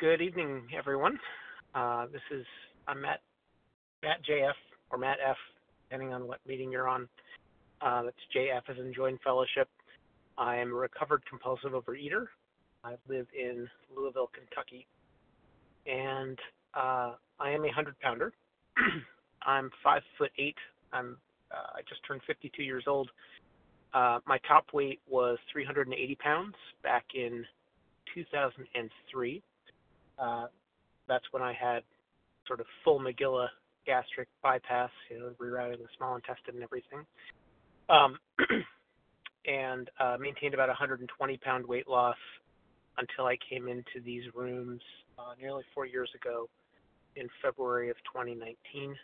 Good evening, everyone. Uh, this is I'm Matt Matt JF or Matt F, depending on what meeting you're on. Uh, that's JF as in Join Fellowship. I am a recovered compulsive overeater. I live in Louisville, Kentucky, and uh, I am a hundred pounder. I'm five foot eight. I'm uh, I just turned 52 years old. Uh, my top weight was 380 pounds back in 2003. Uh, that's when I had sort of full Magilla gastric bypass, you know, rerouting the small intestine and everything. Um, and uh, maintained about 120 pound weight loss until I came into these rooms uh, nearly four years ago in February of 2019,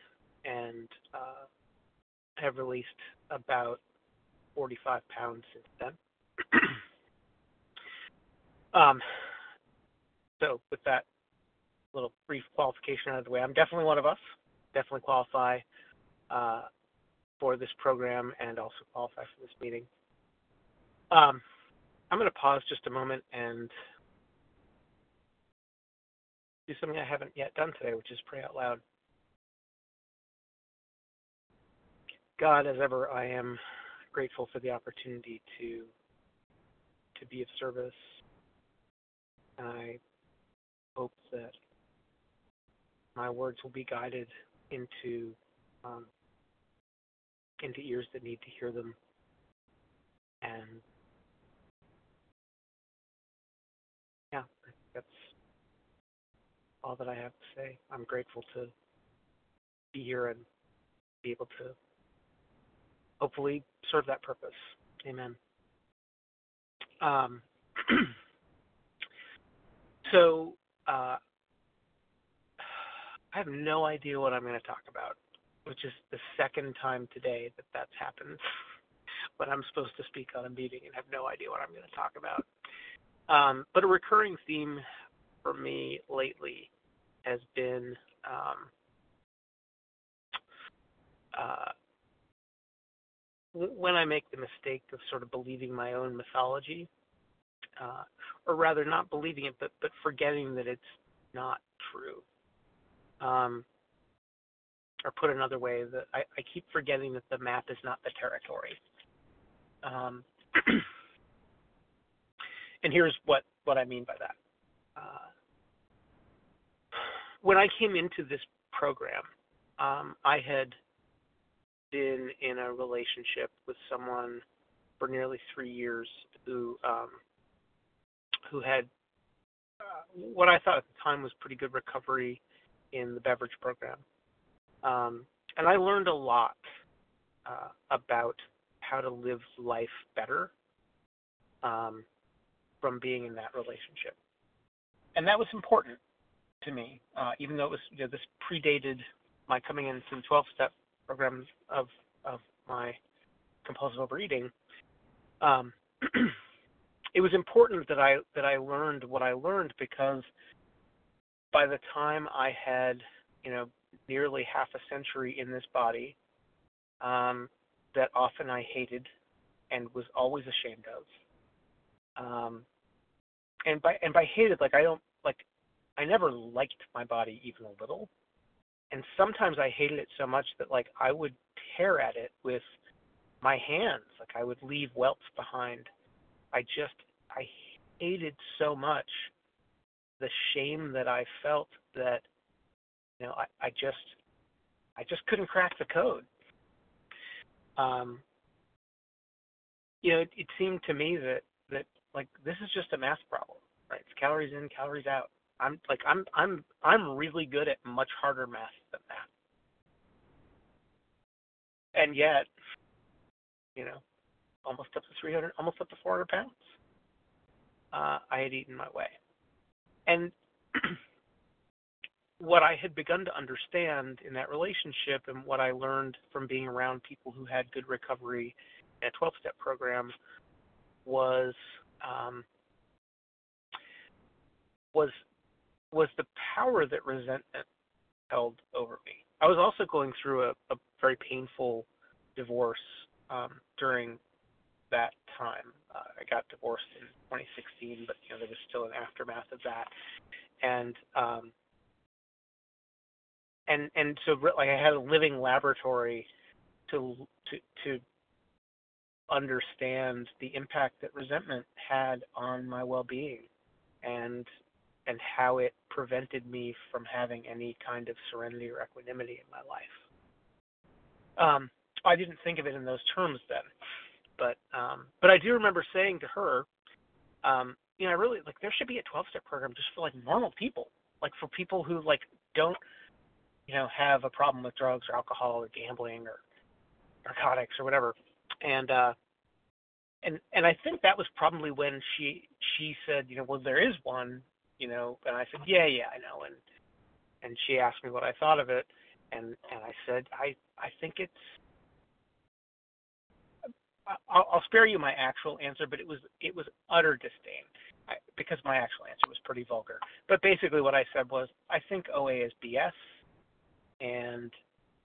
and uh, have released about 45 pounds since then. um, so with that little brief qualification out of the way, I'm definitely one of us. Definitely qualify uh, for this program and also qualify for this meeting. Um, I'm going to pause just a moment and do something I haven't yet done today, which is pray out loud. God, as ever, I am grateful for the opportunity to to be of service. And I hope that my words will be guided into um, into ears that need to hear them, and yeah, that's all that I have to say. I'm grateful to be here and be able to hopefully serve that purpose. Amen. Um, so uh, I have no idea what I'm going to talk about, which is the second time today that that's happened. but I'm supposed to speak on a meeting and have no idea what I'm going to talk about. Um, but a recurring theme for me lately has been um, uh, when I make the mistake of sort of believing my own mythology, uh, or rather not believing it, but but forgetting that it's not true. Um, or put another way, that I, I keep forgetting that the map is not the territory. Um, and here's what what I mean by that. Uh, when I came into this program, um, I had been in a relationship with someone for nearly three years who um, who had uh, what I thought at the time was pretty good recovery in the beverage program, um, and I learned a lot uh, about how to live life better um, from being in that relationship, and that was important to me, uh, even though it was you know, this predated my coming into the 12 step program of of my compulsive overeating, um, it was important that I that I learned what I learned because by the time I had you know nearly half a century in this body, um, that often I hated and was always ashamed of. Um, and by and by hated, like I don't like I never liked my body even a little and sometimes I hated it so much that like I would tear at it with my hands, like I would leave welts behind. I just I hated so much the shame that I felt that you know I, I just I just couldn't crack the code. Um, you know, it, it seemed to me that that like this is just a math problem, right? It's calories in, calories out. I'm like I'm I'm I'm really good at much harder math than that. And yet, you know, almost up to 300, almost up to 400 pounds. Uh, I had eaten my way, and what I had begun to understand in that relationship, and what I learned from being around people who had good recovery in a 12-step program, was um, was was the power that resentment held over me. I was also going through a, a very painful divorce um, during that time. Uh, I got divorced in 2016, but you know there was still an aftermath of that, and um, and and so like I had a living laboratory to to to understand the impact that resentment had on my well-being and and how it prevented me from having any kind of serenity or equanimity in my life. Um, I didn't think of it in those terms then, but um, but I do remember saying to her, um, you know, I really like there should be a 12-step program just for like normal people, like for people who like don't, you know, have a problem with drugs or alcohol or gambling or narcotics or whatever. And uh, and and I think that was probably when she she said, you know, well there is one, you know, and I said, yeah, yeah, I know, and and she asked me what I thought of it, and and I said, I I think it's. I'll, I'll spare you my actual answer, but it was it was utter disdain, because my actual answer was pretty vulgar. But basically, what I said was, I think OA is BS, and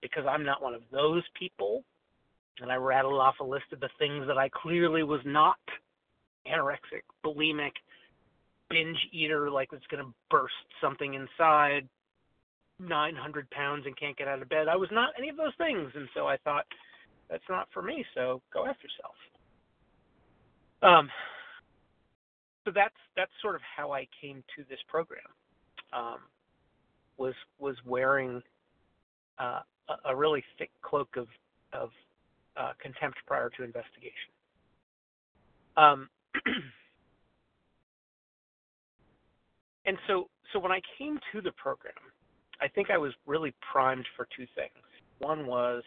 because I'm not one of those people, and I rattled off a list of the things that I clearly was not anorexic, bulimic, binge eater, like it's going to burst something inside, 900 pounds and can't get out of bed. I was not any of those things. And so I thought, that's not for me, so go after yourself. Um, so that's that's sort of how I came to this program. Um, was was wearing uh, a, a really thick cloak of of uh, contempt prior to investigation. Um, and so, so when I came to the program, I think I was really primed for two things. One was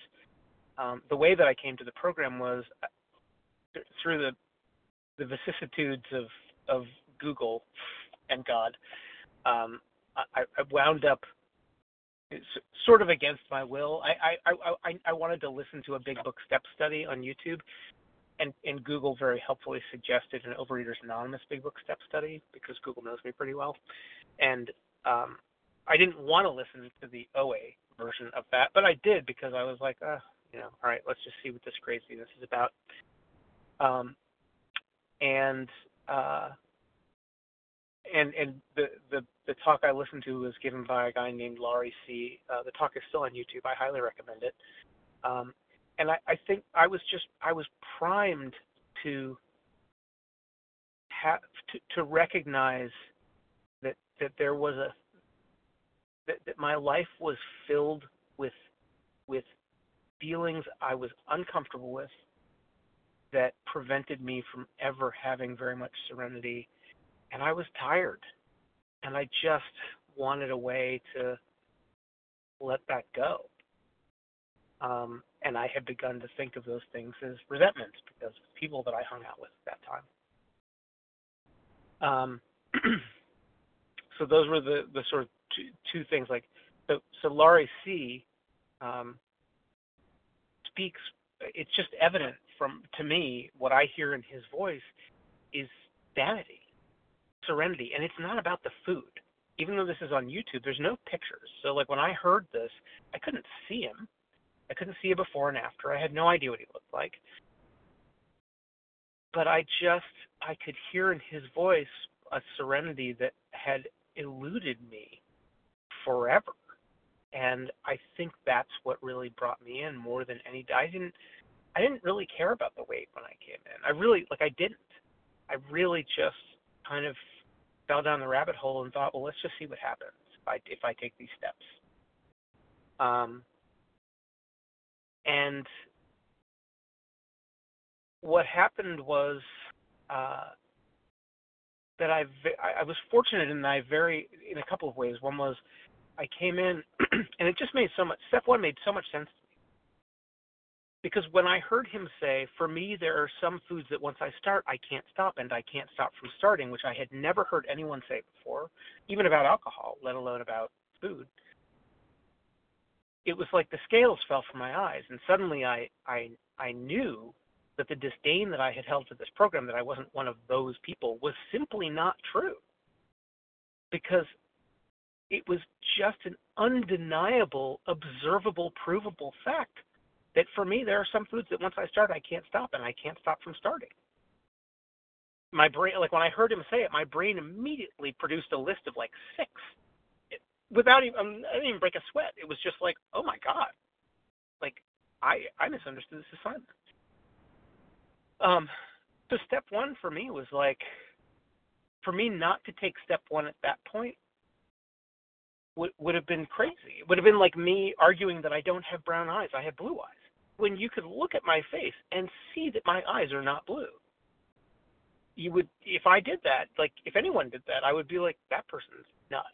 um, the way that I came to the program was uh, through the the vicissitudes of of Google and God. Um, I, I wound up sort of against my will. I, I, I, I wanted to listen to a big book step study on YouTube, and, and Google very helpfully suggested an Overeaters Anonymous big book step study because Google knows me pretty well. And um, I didn't want to listen to the OA version of that, but I did because I was like, uh, you know, all right, let's just see what this craziness is about. Um, and uh, and and the the the talk I listened to was given by a guy named Laurie C. Uh, the talk is still on YouTube. I highly recommend it. Um, and I, I think I was just I was primed to have to, to recognize that that there was a that, that my life was filled with with feelings I was uncomfortable with that prevented me from ever having very much serenity and I was tired, and I just wanted a way to let that go. Um, and I had begun to think of those things as resentments because of people that I hung out with at that time. Um, so those were the, the sort of two, two things. Like so, so Laurie C. Um, speaks. It's just evident from to me what I hear in his voice is sanity serenity and it's not about the food. Even though this is on youtube there's no pictures. So like when i heard this i couldn't see him. I couldn't see a before and after. I had no idea what he looked like. But i just i could hear in his voice a serenity that had eluded me forever and i think that's what really brought me in more than any i didn't i didn't really care about the weight when i came in i really like i didn't i really just kind of fell down the rabbit hole and thought, well, let's just see what happens if I if I take these steps. Um, and what happened was uh, that I I was fortunate in I very in a couple of ways. One was I came in and it just made so much. Step one made so much sense to me. because when I heard him say, for me, there are some foods that once I start, I can't stop, and I can't stop from starting, which I had never heard anyone say before, even about alcohol, let alone about food. It was like the scales fell from my eyes, and suddenly I, I, I knew that the disdain that I had held for this program, that I wasn't one of those people, was simply not true. Because it was just an undeniable, observable, provable fact that for me there are some foods that once I start I can't stop and I can't stop from starting. my brain, like when I heard him say it, my brain immediately produced a list of like six, it, without even I didn't even break a sweat. It was just like, oh my god, like I I misunderstood this assignment. Um, so step one for me was like, for me not to take step one at that point would would have been crazy. It would have been like me arguing that I don't have brown eyes, I have blue eyes. When you could look at my face and see that my eyes are not blue you would if I did that, like if anyone did that, I would be like that person's nuts.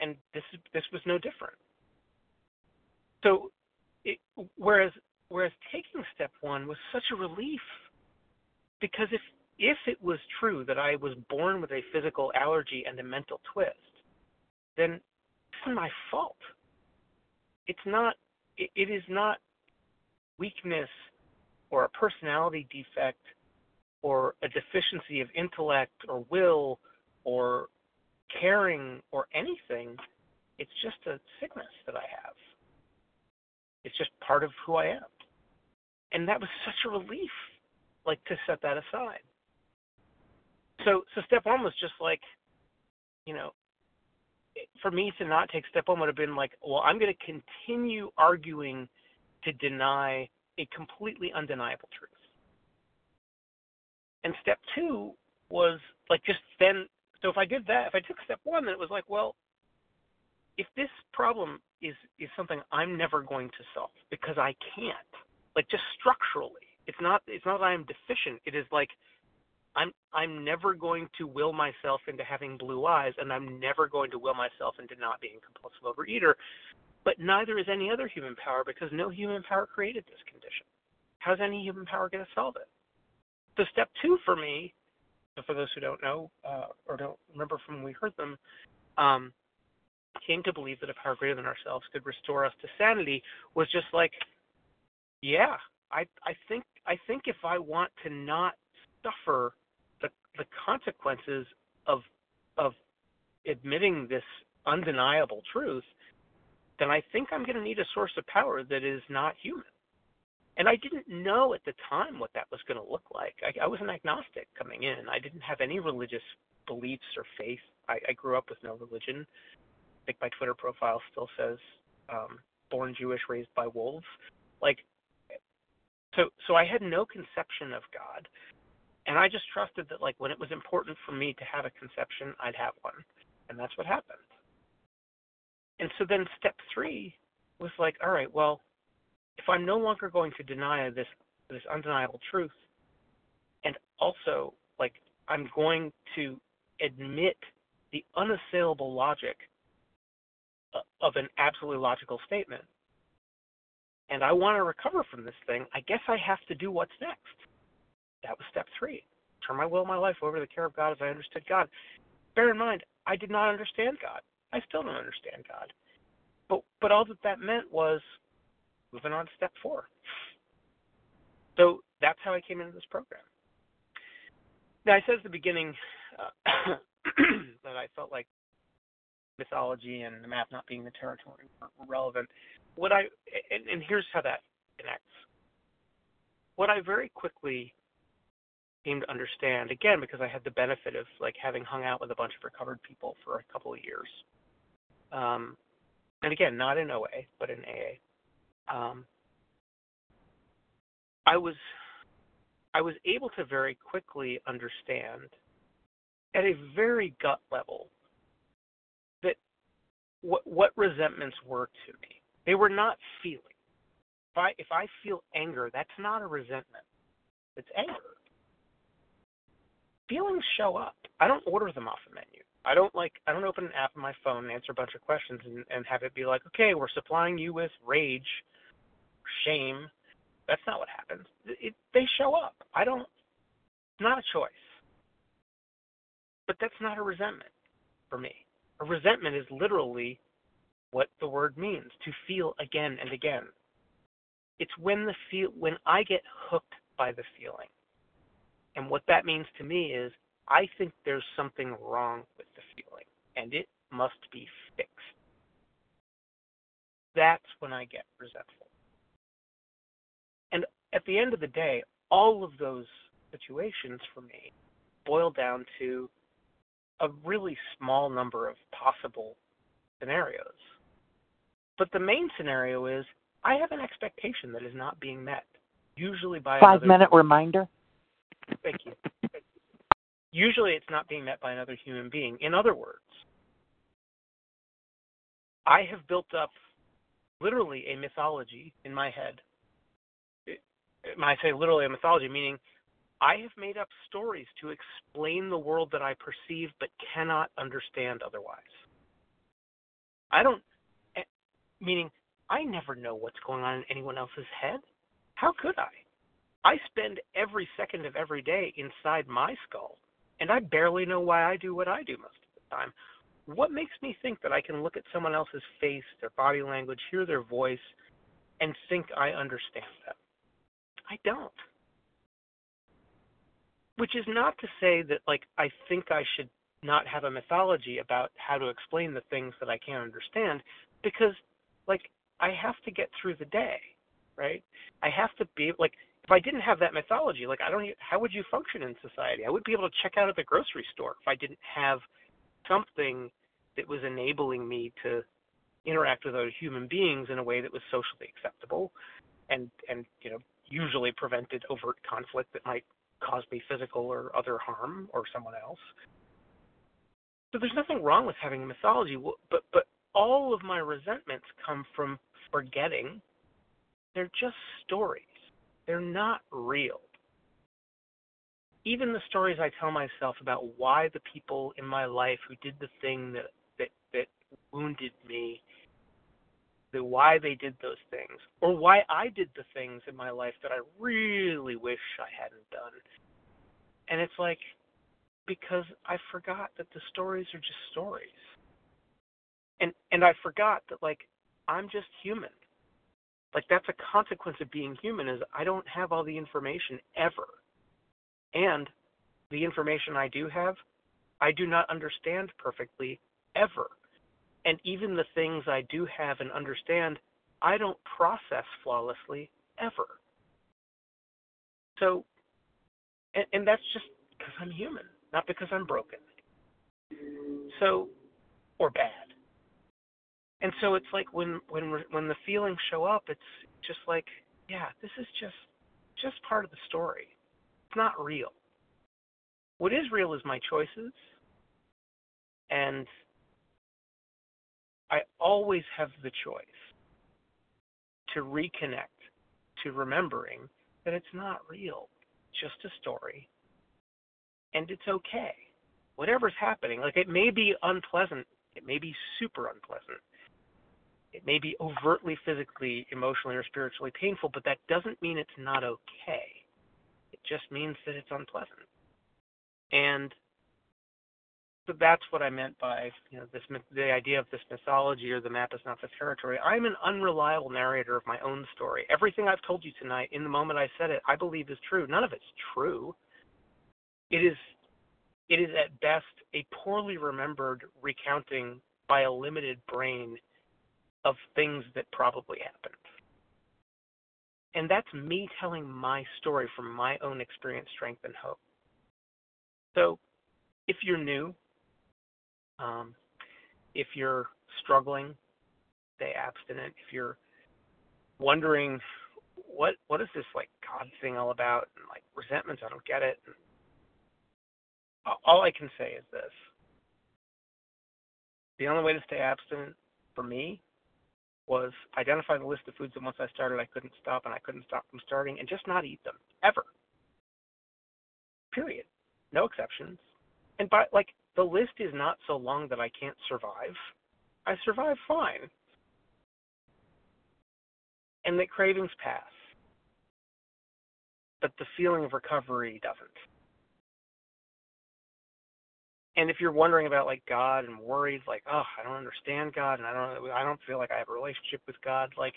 And this this was no different. So, it, whereas whereas taking step one was such a relief, because if if it was true that I was born with a physical allergy and a mental twist, then it's my fault. It's not. it, it is not weakness or a personality defect or a deficiency of intellect or will or caring or anything. It's just a sickness that I have. It's just part of who I am. And that was such a relief, like to set that aside. So so step one was just like, you know, for me to not take step one would have been like, well, I'm going to continue arguing to deny a completely undeniable truth. And step two was like just then. So if I did that, if I took step one, then it was like, well, if this problem is is something I'm never going to solve because I can't, like just structurally, it's not it's not that I'm deficient. It is like I'm I'm never going to will myself into having blue eyes, and I'm never going to will myself into not being a compulsive overeater. But neither is any other human power because no human power created this condition. How's any human power going to solve it? the step two for me, for those who don't know uh, or don't remember from when we heard them, um, came to believe that a power greater than ourselves could restore us to sanity was just like, yeah, I I think I think if I want to not suffer the the consequences of of admitting this undeniable truth, then I think I'm going to need a source of power that is not human and I didn't know at the time what that was going to look like. I, I was an agnostic coming in. I didn't have any religious beliefs or faith. I, I grew up with no religion. I think my Twitter profile still says um, "born Jewish, raised by wolves." Like, so so I had no conception of God, and I just trusted that like when it was important for me to have a conception, I'd have one, and that's what happened. And so then step three was like, all right, well, if I'm no longer going to deny this this undeniable truth, and also like I'm going to admit the unassailable logic uh, of an absolutely logical statement, and I want to recover from this thing, I guess I have to do what's next. That was step three. Turn my will my life over to the care of God as I understood God. Bear in mind, I did not understand God. I still don't understand God. But but all that that meant was moving on to step four. So that's how I came into this program. Now, I said at the beginning uh, that I felt like mythology and the map not being the territory were relevant. What I and, and here's how that connects. What I very quickly to understand, again, because I had the benefit of like having hung out with a bunch of recovered people for a couple of years. Um, and again, not in OA, but in AA um, I was I was able to very quickly understand at a very gut level that what what resentments were to me. They were not feelings. If I if I feel anger, that's not a resentment. It's anger. Feelings show up. I don't order them off a menu. I don't like I don't open an app on my phone and answer a bunch of questions and, and have it be like, okay, we're supplying you with rage shame. That's not what happens. It, they show up. I don't. It's not a choice. But that's not a resentment for me. A resentment is literally what the word means to feel again and again. It's when the feel when I get hooked by the feeling. And what that means to me is I think there's something wrong with the feeling and it must be fixed. That's when I get resentful And at the end of the day, all of those situations for me boil down to a really small number of possible scenarios. But the main scenario is I have an expectation that is not being met, usually by five minute reminder. Thank you. Usually it's not being met by another human being. In other words, I have built up literally a mythology in my head. When I say literally a mythology, meaning I have made up stories to explain the world that I perceive but cannot understand otherwise. I don't, eh, meaning I never know what's going on in anyone else's head. How could I? I spend every second of every day inside my skull, and I barely know why I do what I do most of the time. What makes me think that I can look at someone else's face, their body language, hear their voice, and think I understand them? I don't which is not to say that like I think I should not have a mythology about how to explain the things that I can't understand because like I have to get through the day, right? I have to be like if I didn't have that mythology, like I don't how would you function in society? I would be able to check out at the grocery store if I didn't have something that was enabling me to interact with other human beings in a way that was socially acceptable and and you know usually prevented overt conflict that might cause me physical or other harm or someone else. So there's nothing wrong with having a mythology, but but all of my resentments come from forgetting they're just stories. They're not real. Even the stories I tell myself about why the people in my life who did the thing that that that wounded me the why they did those things or why I did the things in my life that I really wish I hadn't done. And it's like because I forgot that the stories are just stories. And and I forgot that like I'm just human. Like that's a consequence of being human is I don't have all the information ever. And the information I do have, I do not understand perfectly ever and even the things I do have and understand, I don't process flawlessly ever. So, and, and that's just because I'm human, not because I'm broken. So, or bad. And so it's like when when when the feelings show up, it's just like, yeah, this is just just part of the story. It's not real. What is real is my choices and I always have the choice to reconnect to remembering that it's not real, just a story. And it's okay. Whatever's happening, like it may be unpleasant, it may be super unpleasant. It may be overtly physically, emotionally, or spiritually painful, but that doesn't mean it's not okay. It just means that it's unpleasant. And so that's what I meant by you know this the idea of this mythology or the map is not the territory. I'm an unreliable narrator of my own story. Everything I've told you tonight, in the moment I said it, I believe is true. None of it's true. It is it is at best a poorly remembered recounting by a limited brain of things that probably happened. And that's me telling my story from my own experience, strength, and hope. So if you're new, um, if you're struggling, stay abstinent. If you're wondering what what is this like God thing all about and like resentments, I don't get it. all I can say is this. The only way to stay abstinent for me was identify the list of foods that once I started I couldn't stop and I couldn't stop from starting and just not eat them ever. Period. No exceptions. And by like the list is not so long that I can't survive. I survive fine. And that cravings pass. But the feeling of recovery doesn't. And if you're wondering about like God and worried, like, oh, I don't understand God and I don't I don't feel like I have a relationship with God, like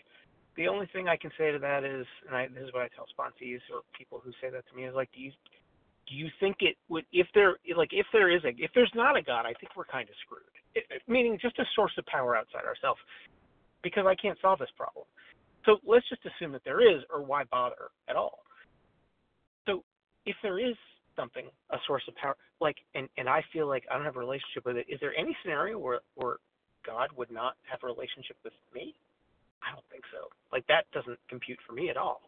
the only thing I can say to that is, and I, this is what I tell sponsees or people who say that to me is like, do you do you think it would if there like if there is a if there's not a god i think we're kind of screwed. It, meaning just a source of power outside ourselves because i can't solve this problem. So let's just assume that there is or why bother at all? So if there is something, a source of power, like, and and I feel like I don't have a relationship with it. Is there any scenario where where God would not have a relationship with me? I don't think so. Like that doesn't compute for me at all.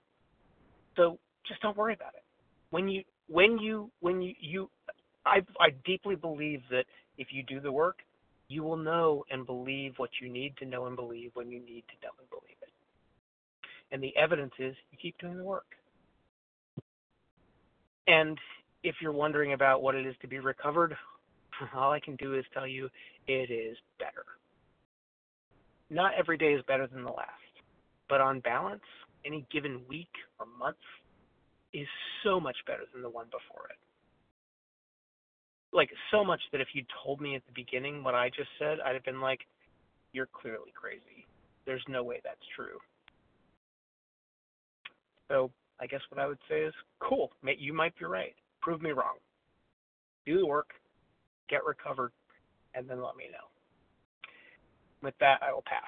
So just don't worry about it. When you when you when you you I I deeply believe that if you do the work, you will know and believe what you need to know and believe when you need to know and believe it. And the evidence is you keep doing the work. And if you're wondering about what it is to be recovered, all I can do is tell you it is better. Not every day is better than the last, but on balance, any given week or month is so much better than the one before it. Like, so much that if you told me at the beginning what I just said, I'd have been like, you're clearly crazy. There's no way that's true. So, I guess what I would say is, cool, you might be right. Prove me wrong. Do the work, get recovered, and then let me know. With that, I will pass.